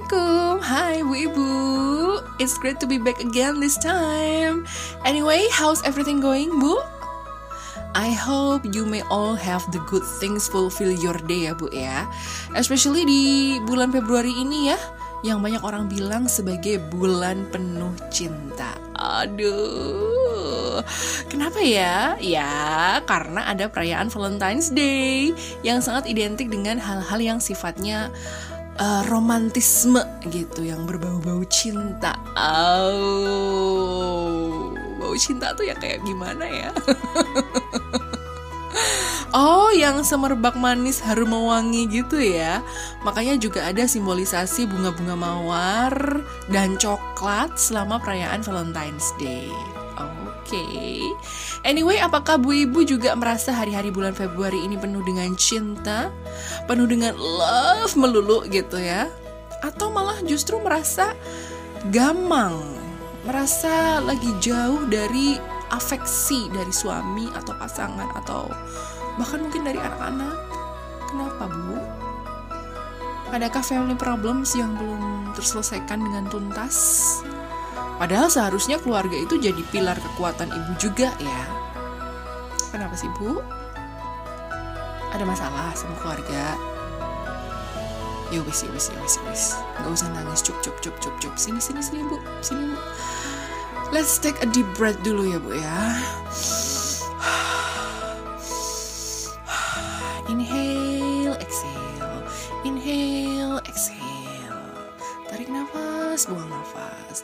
Assalamualaikum, hai Bu Ibu. It's great to be back again this time. Anyway, how's everything going, Bu? I hope you may all have the good things fulfill your day ya Bu ya. Especially di bulan Februari ini ya, yang banyak orang bilang sebagai bulan penuh cinta. Aduh, kenapa ya? Ya, karena ada perayaan Valentine's Day yang sangat identik dengan hal-hal yang sifatnya uh, romantisme gitu yang berbau-bau cinta. Oh, bau cinta tuh ya kayak gimana ya? Oh, yang semerbak manis harum mewangi gitu ya. Makanya juga ada simbolisasi bunga-bunga mawar dan coklat selama perayaan Valentine's Day. Okay. Anyway, apakah Bu Ibu juga merasa hari-hari bulan Februari ini penuh dengan cinta? Penuh dengan love melulu gitu ya? Atau malah justru merasa gamang? Merasa lagi jauh dari afeksi dari suami atau pasangan atau bahkan mungkin dari anak-anak. Kenapa, Bu? Adakah family problems yang belum terselesaikan dengan tuntas? Padahal seharusnya keluarga itu jadi pilar kekuatan ibu juga ya. Kenapa sih bu? Ada masalah sama keluarga? Ya wis, ya wis, ya wis, ya. Gak usah nangis, cup, cup, cup, cup, cup. Sini, sini, sini bu, sini bu. Let's take a deep breath dulu ya bu ya.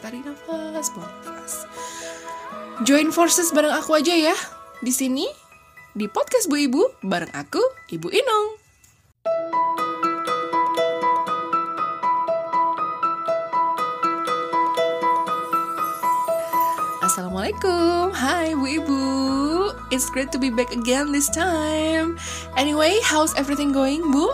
Tarik nafas, buang nafas. Join forces bareng aku aja ya. Di sini di podcast Bu Ibu bareng aku, Ibu Inong. Assalamualaikum, hai Bu Ibu. It's great to be back again this time. Anyway, how's everything going, Bu?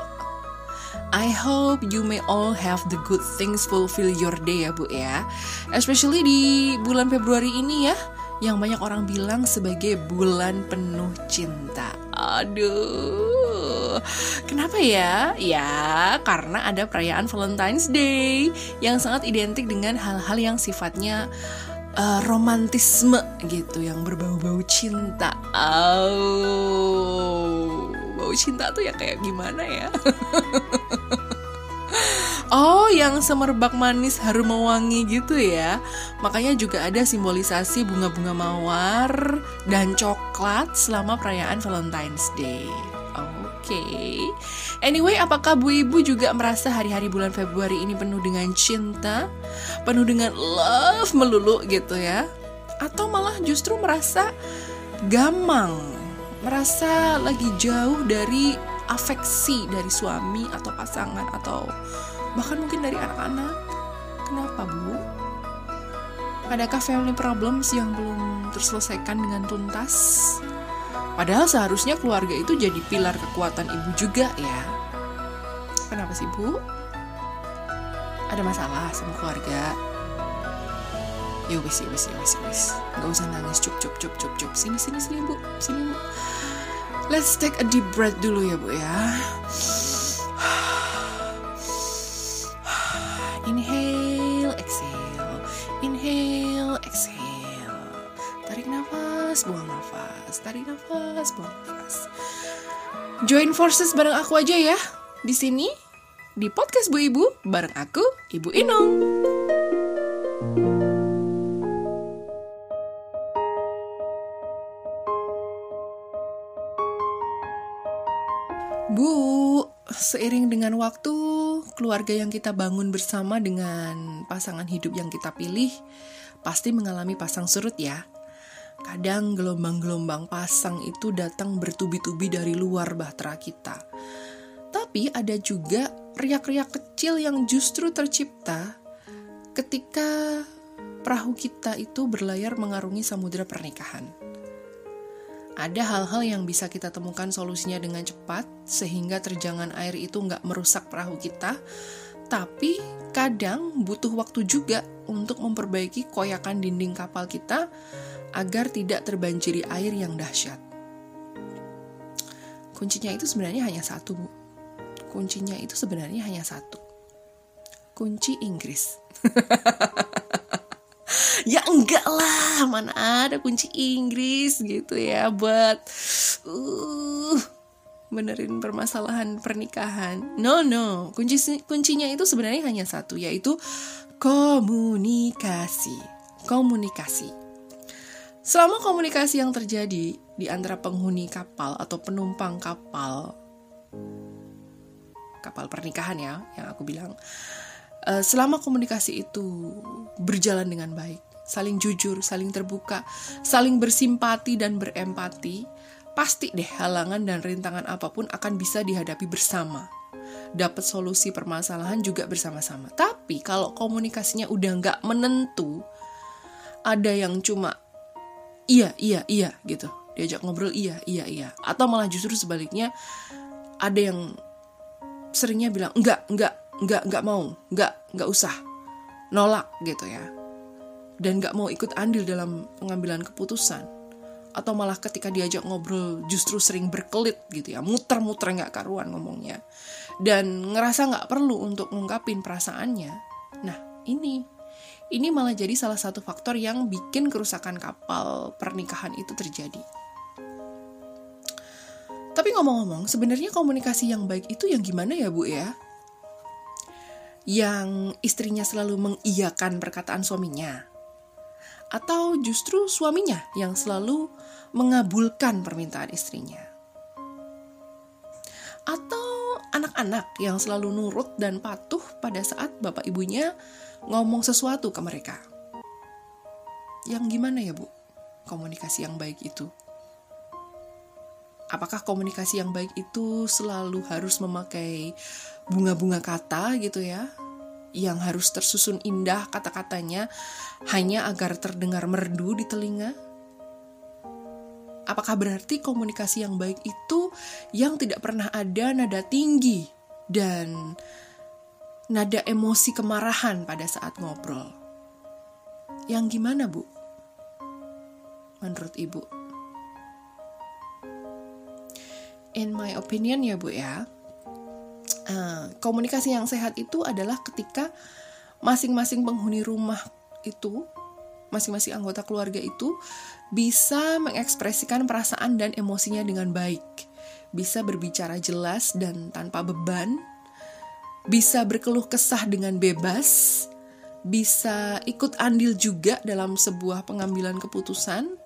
I hope you may all have the good things fulfill your day ya Bu ya. Especially di bulan Februari ini ya, yang banyak orang bilang sebagai bulan penuh cinta. Aduh, kenapa ya? Ya, karena ada perayaan Valentine's Day yang sangat identik dengan hal-hal yang sifatnya uh, romantisme gitu, yang berbau-bau cinta. Oh, bau cinta tuh ya kayak gimana ya? Oh, yang semerbak manis harum mewangi gitu ya. Makanya juga ada simbolisasi bunga-bunga mawar dan coklat selama perayaan Valentine's Day. Oke. Okay. Anyway, apakah Bu Ibu juga merasa hari-hari bulan Februari ini penuh dengan cinta? Penuh dengan love melulu gitu ya? Atau malah justru merasa gamang? Merasa lagi jauh dari afeksi dari suami atau pasangan atau bahkan mungkin dari anak-anak. Kenapa, Bu? Adakah family problems yang belum terselesaikan dengan tuntas? Padahal seharusnya keluarga itu jadi pilar kekuatan ibu juga ya. Kenapa sih, Bu? Ada masalah sama keluarga? Ya wis, ya wis, ya wis, ya wis. Gak usah nangis, cup, cup, cup, cup, cup. Sini, sini, sini, Bu. Sini, Bu. Let's take a deep breath dulu ya, Bu ya. Inhale, exhale. Inhale, exhale. Tarik nafas, buang nafas. Tarik nafas, buang nafas. Join forces bareng aku aja ya. Di sini di podcast Bu Ibu bareng aku, Ibu Inong. Bu, seiring dengan waktu, keluarga yang kita bangun bersama dengan pasangan hidup yang kita pilih pasti mengalami pasang surut ya. Kadang gelombang-gelombang pasang itu datang bertubi-tubi dari luar bahtera kita. Tapi ada juga riak-riak kecil yang justru tercipta ketika perahu kita itu berlayar mengarungi samudera pernikahan. Ada hal-hal yang bisa kita temukan solusinya dengan cepat, sehingga terjangan air itu nggak merusak perahu kita, tapi kadang butuh waktu juga untuk memperbaiki koyakan dinding kapal kita agar tidak terbanjiri air yang dahsyat. Kuncinya itu sebenarnya hanya satu, Bu. Kuncinya itu sebenarnya hanya satu. kunci Inggris. ya enggak lah, mana ada kunci Inggris gitu ya buat uh benerin permasalahan pernikahan. No, no. Kunci kuncinya itu sebenarnya hanya satu yaitu komunikasi. Komunikasi. Selama komunikasi yang terjadi di antara penghuni kapal atau penumpang kapal kapal pernikahan ya yang aku bilang uh, selama komunikasi itu berjalan dengan baik saling jujur saling terbuka saling bersimpati dan berempati pasti deh halangan dan rintangan apa pun akan bisa dihadapi bersama. Dapat solusi permasalahan juga bersama-sama. Tapi kalau komunikasinya udah nggak menentu ada yang cuma iya iya iya gitu. Diajak ngobrol iya iya iya. Atau malah justru sebaliknya ada yang seringnya bilang enggak enggak enggak enggak mau enggak enggak usah. Nolak gitu ya. Dan enggak mau ikut andil dalam pengambilan keputusan. Atau malah ketika diajak ngobrol justru sering berkelit gitu ya. Muter-muter nggak karuan ngomongnya. Dan ngerasa nggak perlu untuk ngungkapin perasaannya. Nah ini. Ini malah jadi salah satu faktor yang bikin kerusakan kapal pernikahan itu terjadi. Tapi ngomong-ngomong, sebenarnya komunikasi yang baik itu yang gimana ya, Bu ya? Yang istrinya selalu mengiyakan perkataan suaminya, atau justru suaminya yang selalu mengabulkan permintaan istrinya, atau anak-anak yang selalu nurut dan patuh pada saat bapak ibunya ngomong sesuatu ke mereka. Yang gimana ya, Bu? Komunikasi yang baik itu. Apakah komunikasi yang baik itu selalu harus memakai bunga-bunga kata gitu ya? Yang harus tersusun indah kata-katanya hanya agar terdengar merdu di telinga? Apakah berarti komunikasi yang baik itu yang tidak pernah ada nada tinggi dan nada emosi kemarahan pada saat ngobrol. Yang gimana, Bu? Menurut Ibu? In my opinion ya, Bu ya. Uh, komunikasi yang sehat itu adalah ketika masing-masing penghuni rumah itu, masing-masing anggota keluarga itu bisa mengekspresikan perasaan dan emosinya dengan baik, bisa berbicara jelas dan tanpa beban, bisa berkeluh kesah dengan bebas, bisa ikut andil juga dalam sebuah pengambilan keputusan,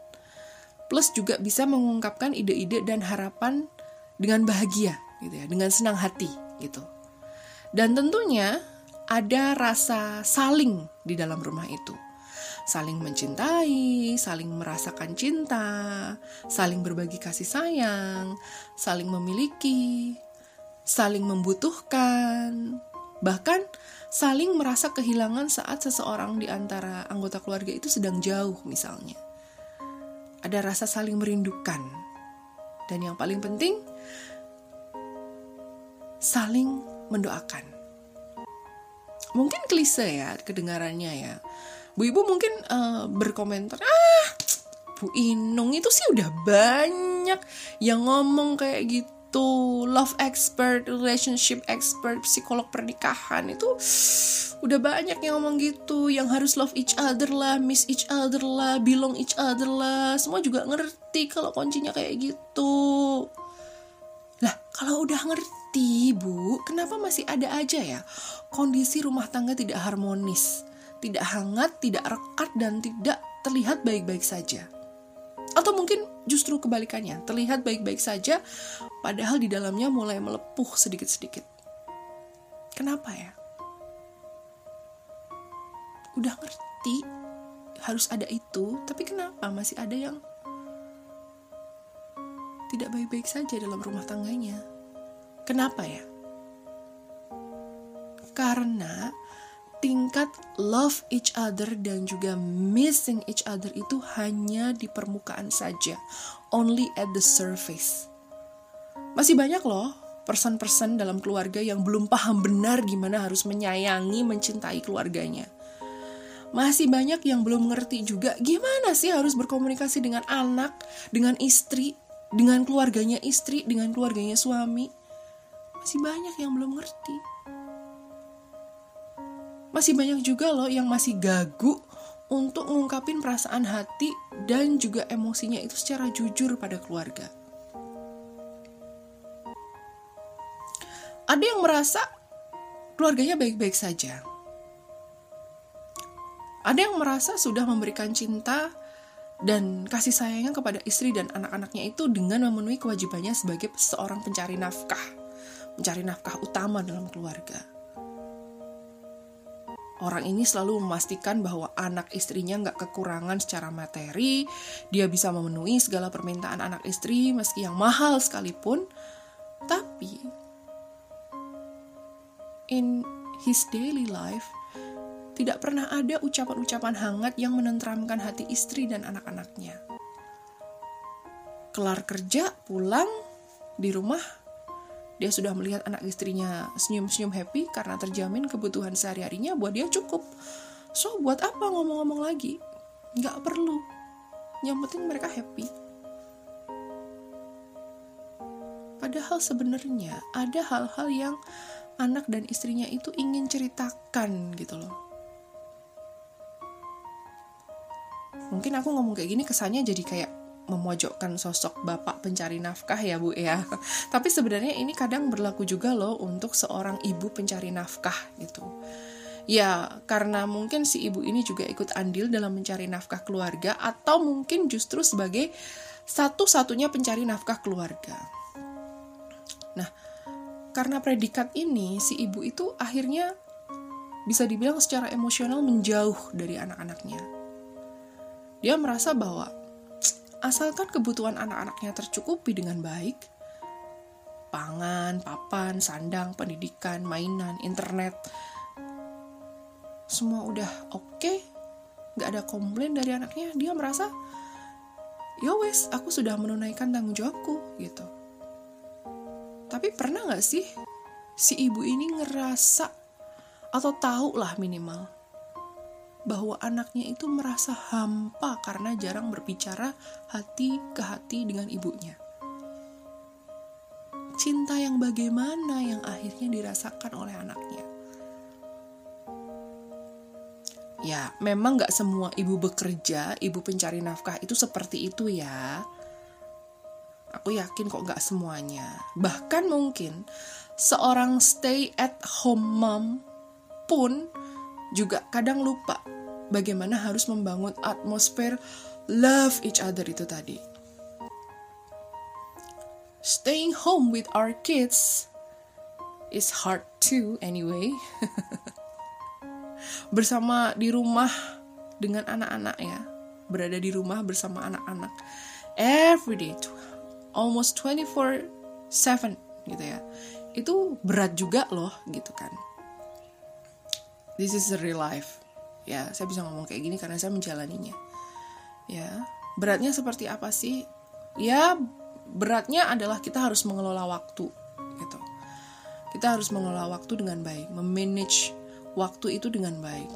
plus juga bisa mengungkapkan ide-ide dan harapan dengan bahagia, gitu ya, dengan senang hati, gitu. Dan tentunya ada rasa saling di dalam rumah itu. Saling mencintai, saling merasakan cinta, saling berbagi kasih sayang, saling memiliki, saling membutuhkan, bahkan saling merasa kehilangan saat seseorang di antara anggota keluarga itu sedang jauh misalnya. Ada rasa saling merindukan. Dan yang paling penting, saling mendoakan. Mungkin klise ya kedengarannya ya. Bu Ibu mungkin uh, berkomentar, ah Bu Inung itu sih udah banyak yang ngomong kayak gitu itu love expert, relationship expert, psikolog pernikahan itu udah banyak yang ngomong gitu, yang harus love each other lah, miss each other lah, belong each other lah, semua juga ngerti kalau kuncinya kayak gitu. Lah, kalau udah ngerti, Bu, kenapa masih ada aja ya kondisi rumah tangga tidak harmonis, tidak hangat, tidak rekat dan tidak terlihat baik-baik saja? Atau mungkin justru kebalikannya, terlihat baik-baik saja, padahal di dalamnya mulai melepuh sedikit-sedikit. Kenapa ya? Udah ngerti harus ada itu, tapi kenapa masih ada yang tidak baik-baik saja dalam rumah tangganya? Kenapa ya? Karena tingkat love each other dan juga missing each other itu hanya di permukaan saja, only at the surface. Masih banyak loh person-person dalam keluarga yang belum paham benar gimana harus menyayangi, mencintai keluarganya. Masih banyak yang belum mengerti juga gimana sih harus berkomunikasi dengan anak, dengan istri, dengan keluarganya istri, dengan keluarganya suami. Masih banyak yang belum ngerti. Masih banyak juga loh yang masih gagu untuk ngungkapin perasaan hati dan juga emosinya itu secara jujur pada keluarga. Ada yang merasa keluarganya baik-baik saja. Ada yang merasa sudah memberikan cinta dan kasih sayangnya kepada istri dan anak-anaknya itu dengan memenuhi kewajibannya sebagai seorang pencari nafkah, mencari nafkah utama dalam keluarga. Orang ini selalu memastikan bahwa anak istrinya nggak kekurangan secara materi, dia bisa memenuhi segala permintaan anak istri meski yang mahal sekalipun, tapi in his daily life tidak pernah ada ucapan-ucapan hangat yang menenteramkan hati istri dan anak-anaknya. Kelar kerja, pulang, di rumah, dia sudah melihat anak istrinya senyum-senyum happy karena terjamin kebutuhan sehari-harinya buat dia cukup. So, buat apa ngomong-ngomong lagi? Nggak perlu. Yang penting mereka happy. Padahal sebenarnya ada hal-hal yang anak dan istrinya itu ingin ceritakan gitu loh mungkin aku ngomong kayak gini kesannya jadi kayak memojokkan sosok bapak pencari nafkah ya bu ya. Tapi sebenarnya ini kadang berlaku juga loh untuk seorang ibu pencari nafkah gitu. Ya karena mungkin si ibu ini juga ikut andil dalam mencari nafkah keluarga atau mungkin justru sebagai satu-satunya pencari nafkah keluarga. Nah karena predikat ini si ibu itu akhirnya bisa dibilang secara emosional menjauh dari anak-anaknya. Dia merasa bahwa asalkan kebutuhan anak-anaknya tercukupi dengan baik, pangan, papan, sandang, pendidikan, mainan, internet, semua udah oke, okay, gak ada komplain dari anaknya, dia merasa, ya wes, aku sudah menunaikan tanggung jawabku, gitu. Tapi pernah gak sih si ibu ini ngerasa atau tahu lah minimal bahwa anaknya itu merasa hampa karena jarang berbicara hati ke hati dengan ibunya. Cinta yang bagaimana yang akhirnya dirasakan oleh anaknya. Ya, memang gak semua ibu bekerja, ibu pencari nafkah itu seperti itu ya. Aku yakin kok gak semuanya. Bahkan mungkin seorang stay at home mom pun juga kadang lupa bagaimana harus membangun atmosfer love each other itu tadi. Staying home with our kids is hard too anyway. Bersama di rumah dengan anak-anak ya, berada di rumah bersama anak-anak every day, almost 24/7 gitu ya. Itu berat juga loh gitu kan. This is real life ya saya bisa ngomong kayak gini karena saya menjalaninya. Ya beratnya seperti apa sih? Ya beratnya adalah kita harus mengelola waktu gitu. Kita harus mengelola waktu dengan baik memanage waktu itu dengan baik.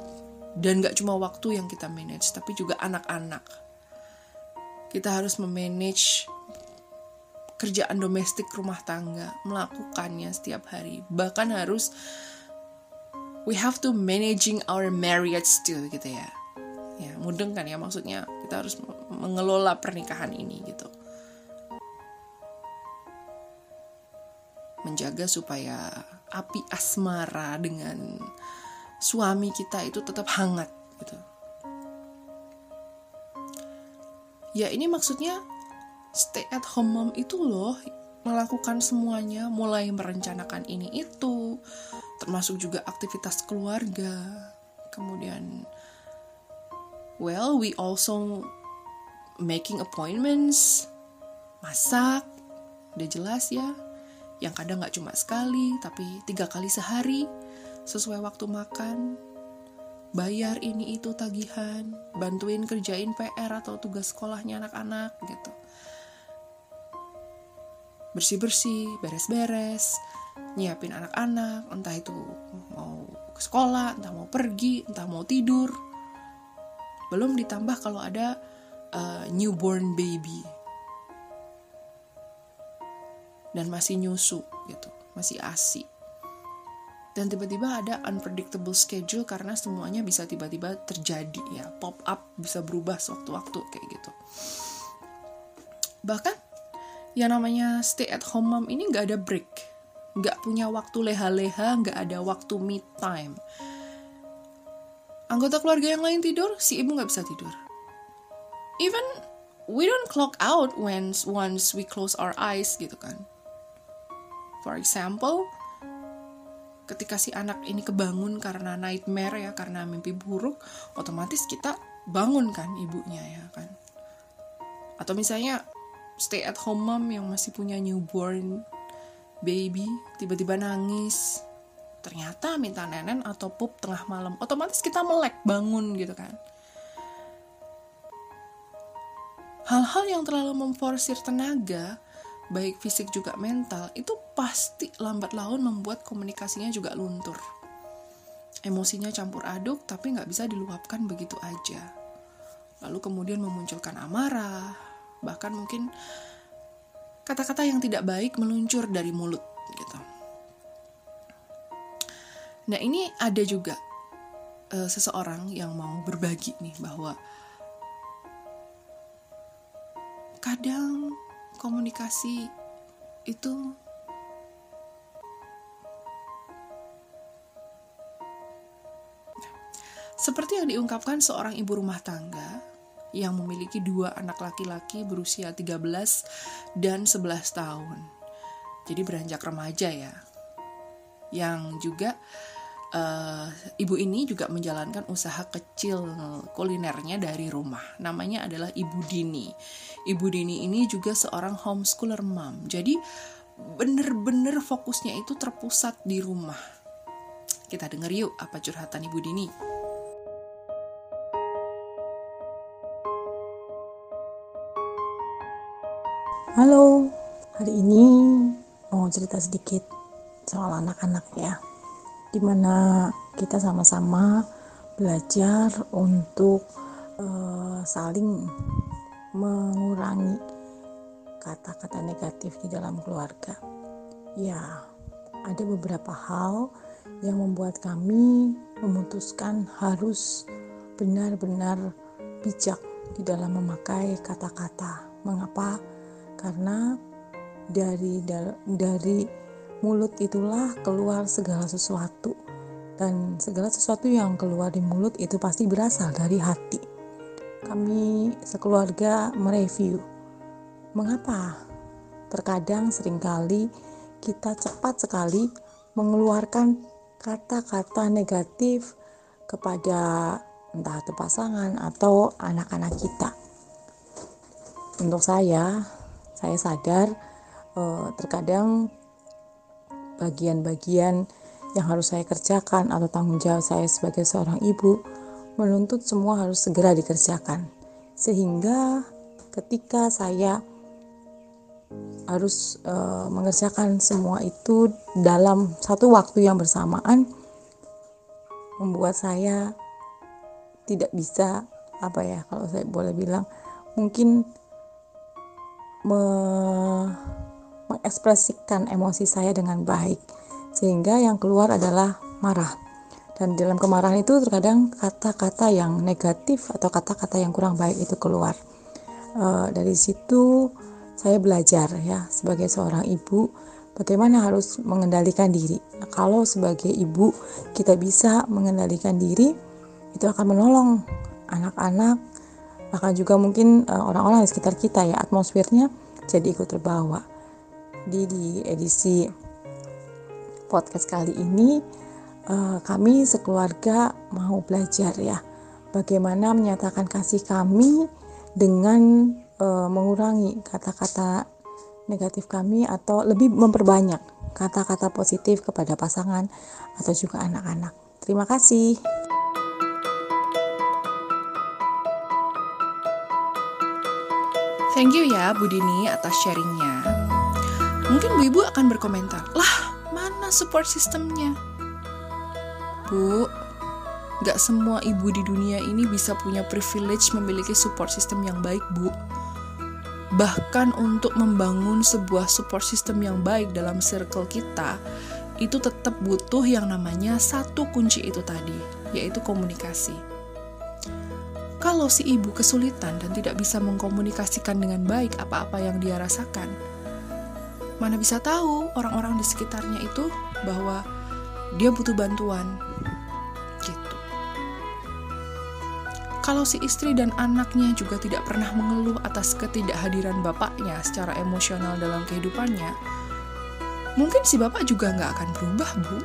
Dan gak cuma waktu yang kita manage tapi juga anak-anak. Kita harus memanage kerjaan domestik rumah tangga melakukannya setiap hari. Bahkan harus we have to managing our marriage still gitu ya. Ya mudeng kan ya maksudnya. Kita harus mengelola pernikahan ini gitu. Menjaga supaya api asmara dengan suami kita itu tetap hangat gitu. Ya ini maksudnya stay at home mom itu loh melakukan semuanya mulai merencanakan ini itu termasuk juga aktivitas keluarga. Kemudian well, we also making appointments, masak, udah jelas ya. Yang kadang nggak cuma sekali, tapi tiga kali sehari, sesuai waktu makan, bayar ini itu tagihan, bantuin kerjain PR atau tugas sekolahnya anak-anak gitu. Bersih-bersih, beres-beres, nyiapin anak-anak, entah itu mau ke sekolah, entah mau pergi, entah mau tidur. Belum ditambah kalau ada uh, newborn baby dan masih nyusu gitu, masih asi. dan tiba-tiba ada unpredictable schedule karena semuanya bisa tiba-tiba terjadi ya pop up bisa berubah sewaktu-waktu kayak gitu bahkan yang namanya stay at home mom ini nggak ada break. Nggak punya waktu leha-leha nggak ada waktu me time. Anggota keluarga yang lain tidur si ibu nggak bisa tidur. Even we don't clock out when once we close our eyes gitu kan. For example ketika si anak ini kebangun karena nightmare ya karena mimpi buruk otomatis kita bangun kan ibunya ya kan. Atau misalnya stay at home mom yang masih punya newborn baby tiba-tiba nangis ternyata minta nenen atau pup tengah malam otomatis kita melek bangun gitu kan hal-hal yang terlalu memforsir tenaga baik fisik juga mental, itu pasti lambat laun membuat komunikasinya juga luntur. Emosinya campur aduk, tapi nggak bisa diluapkan begitu aja. Lalu kemudian memunculkan amarah, bahkan mungkin kata-kata yang tidak baik meluncur dari mulut gitu. Nah ini ada juga uh, seseorang yang mau berbagi nih bahwa kadang komunikasi itu seperti yang diungkapkan seorang ibu rumah tangga yang memiliki dua anak laki-laki berusia 13 dan 11 tahun. Jadi beranjak remaja ya. Yang juga uh, ibu ini juga menjalankan usaha kecil kulinernya dari rumah. Namanya adalah Ibu Dini. Ibu Dini ini juga seorang homeschooler mom. Jadi bener-bener fokusnya itu terpusat di rumah. Kita denger yuk apa curhatan Ibu Dini. Halo, hari ini mau cerita sedikit soal anak-anak ya di mana kita sama-sama belajar untuk uh, saling mengurangi kata-kata negatif di dalam keluarga. Ya, ada beberapa hal yang membuat kami memutuskan harus benar-benar bijak di dalam memakai kata-kata. Mengapa? Karena dari dari mulut itulah keluar segala sesuatu dan segala sesuatu yang keluar di mulut itu pasti berasal dari hati. Kami sekeluarga mereview mengapa terkadang sering kali kita cepat sekali mengeluarkan kata-kata negatif kepada entah itu pasangan atau anak-anak kita. Untuk saya, saya sadar eh, terkadang bagian-bagian yang harus saya kerjakan atau tanggung jawab saya sebagai seorang ibu menuntut semua harus segera dikerjakan. Sehingga ketika saya harus e, mengerjakan semua itu dalam satu waktu yang bersamaan membuat saya tidak bisa apa ya kalau saya boleh bilang mungkin me mengekspresikan emosi saya dengan baik sehingga yang keluar adalah marah. Dan dalam kemarahan itu terkadang kata-kata yang negatif atau kata-kata yang kurang baik itu keluar. E, dari situ saya belajar ya sebagai seorang ibu bagaimana harus mengendalikan diri. Nah, kalau sebagai ibu kita bisa mengendalikan diri itu akan menolong anak-anak bahkan juga mungkin eh, orang-orang di sekitar kita ya atmosfernya jadi ikut terbawa di di edisi podcast kali ini uh, kami sekeluarga mau belajar ya bagaimana menyatakan kasih kami dengan uh, mengurangi kata-kata negatif kami atau lebih memperbanyak kata-kata positif kepada pasangan atau juga anak-anak. Terima kasih. Thank you ya Bu Dini atas sharingnya. Mungkin bu ibu akan berkomentar, lah mana support sistemnya? Bu, gak semua ibu di dunia ini bisa punya privilege memiliki support system yang baik, Bu. Bahkan untuk membangun sebuah support system yang baik dalam circle kita, itu tetap butuh yang namanya satu kunci itu tadi, yaitu komunikasi. Kalau si ibu kesulitan dan tidak bisa mengkomunikasikan dengan baik apa-apa yang dia rasakan, mana bisa tahu orang-orang di sekitarnya itu bahwa dia butuh bantuan. Gitu. Kalau si istri dan anaknya juga tidak pernah mengeluh atas ketidakhadiran bapaknya secara emosional dalam kehidupannya, mungkin si bapak juga nggak akan berubah, Bu.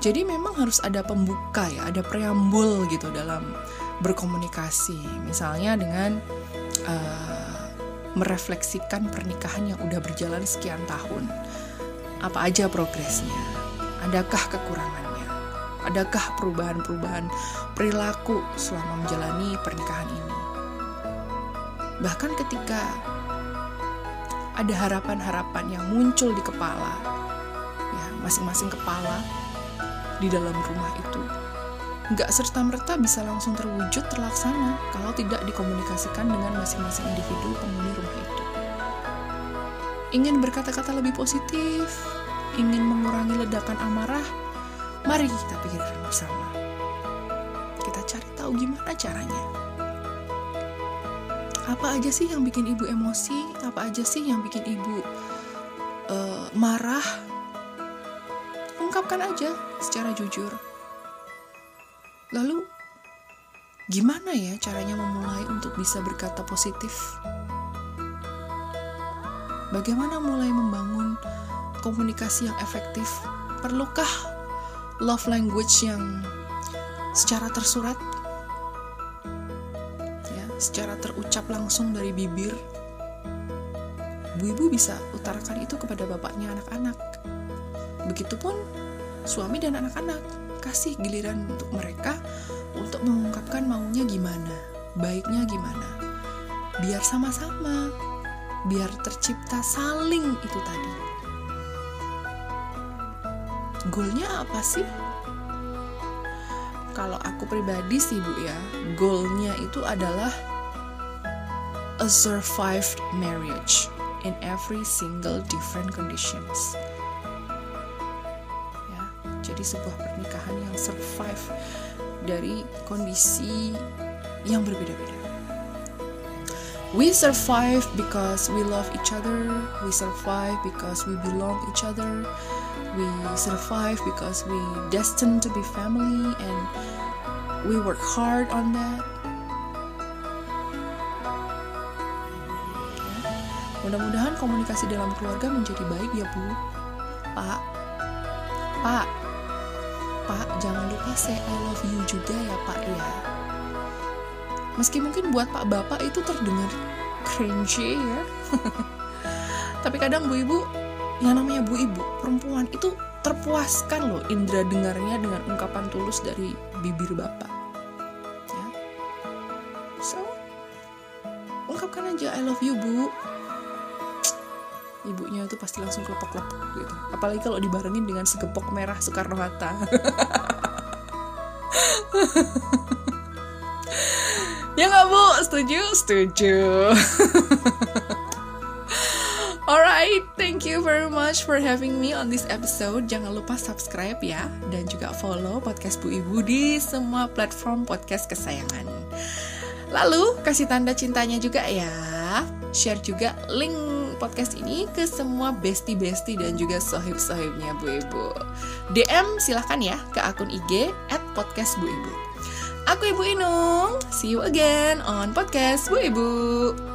Jadi memang harus ada pembuka ya, ada preambul gitu dalam berkomunikasi. Misalnya dengan uh, merefleksikan pernikahan yang udah berjalan sekian tahun. Apa aja progresnya? Adakah kekurangannya? Adakah perubahan-perubahan perilaku selama menjalani pernikahan ini? Bahkan ketika ada harapan-harapan yang muncul di kepala, ya masing-masing kepala di dalam rumah itu nggak serta-merta bisa langsung terwujud terlaksana kalau tidak dikomunikasikan dengan masing-masing individu penghuni rumah itu. Ingin berkata-kata lebih positif, ingin mengurangi ledakan amarah, mari kita pikirkan bersama. Kita cari tahu gimana caranya. Apa aja sih yang bikin ibu emosi? Apa aja sih yang bikin ibu uh, marah? Ungkapkan aja secara jujur Lalu, gimana ya caranya memulai untuk bisa berkata positif? Bagaimana mulai membangun komunikasi yang efektif? Perlukah love language yang secara tersurat? Ya, secara terucap langsung dari bibir. Bu ibu bisa utarakan itu kepada bapaknya anak-anak. Begitupun suami dan anak-anak kasih giliran untuk mereka untuk mengungkapkan maunya gimana, baiknya gimana. Biar sama-sama, biar tercipta saling itu tadi. Goalnya apa sih? Kalau aku pribadi sih bu ya, goalnya itu adalah a survived marriage in every single different conditions jadi sebuah pernikahan yang survive dari kondisi yang berbeda-beda. We survive because we love each other. We survive because we belong each other. We survive because we destined to be family and we work hard on that. Mudah-mudahan komunikasi dalam keluarga menjadi baik ya Bu. Pak, Pak, Pak, jangan lupa say I love you juga ya Pak ya. Meski mungkin buat Pak Bapak itu terdengar cringy ya. Tapi kadang Bu Ibu, yang namanya Bu Ibu, perempuan itu terpuaskan loh indera dengarnya dengan ungkapan tulus dari bibir Bapak. Ya. So, ungkapkan aja I love you Bu ibunya itu pasti langsung kelepek-kelepek gitu apalagi kalau dibarengin dengan segepok merah Soekarno Hatta ya nggak bu setuju setuju Alright, thank you very much for having me on this episode. Jangan lupa subscribe ya, dan juga follow podcast Bu Ibu di semua platform podcast kesayangan. Lalu, kasih tanda cintanya juga ya. Share juga link podcast ini ke semua bestie-bestie dan juga sohib-sohibnya Bu Ibu. DM silahkan ya ke akun IG at podcast Bu Ibu. Aku Ibu Inung, see you again on podcast Bu Ibu.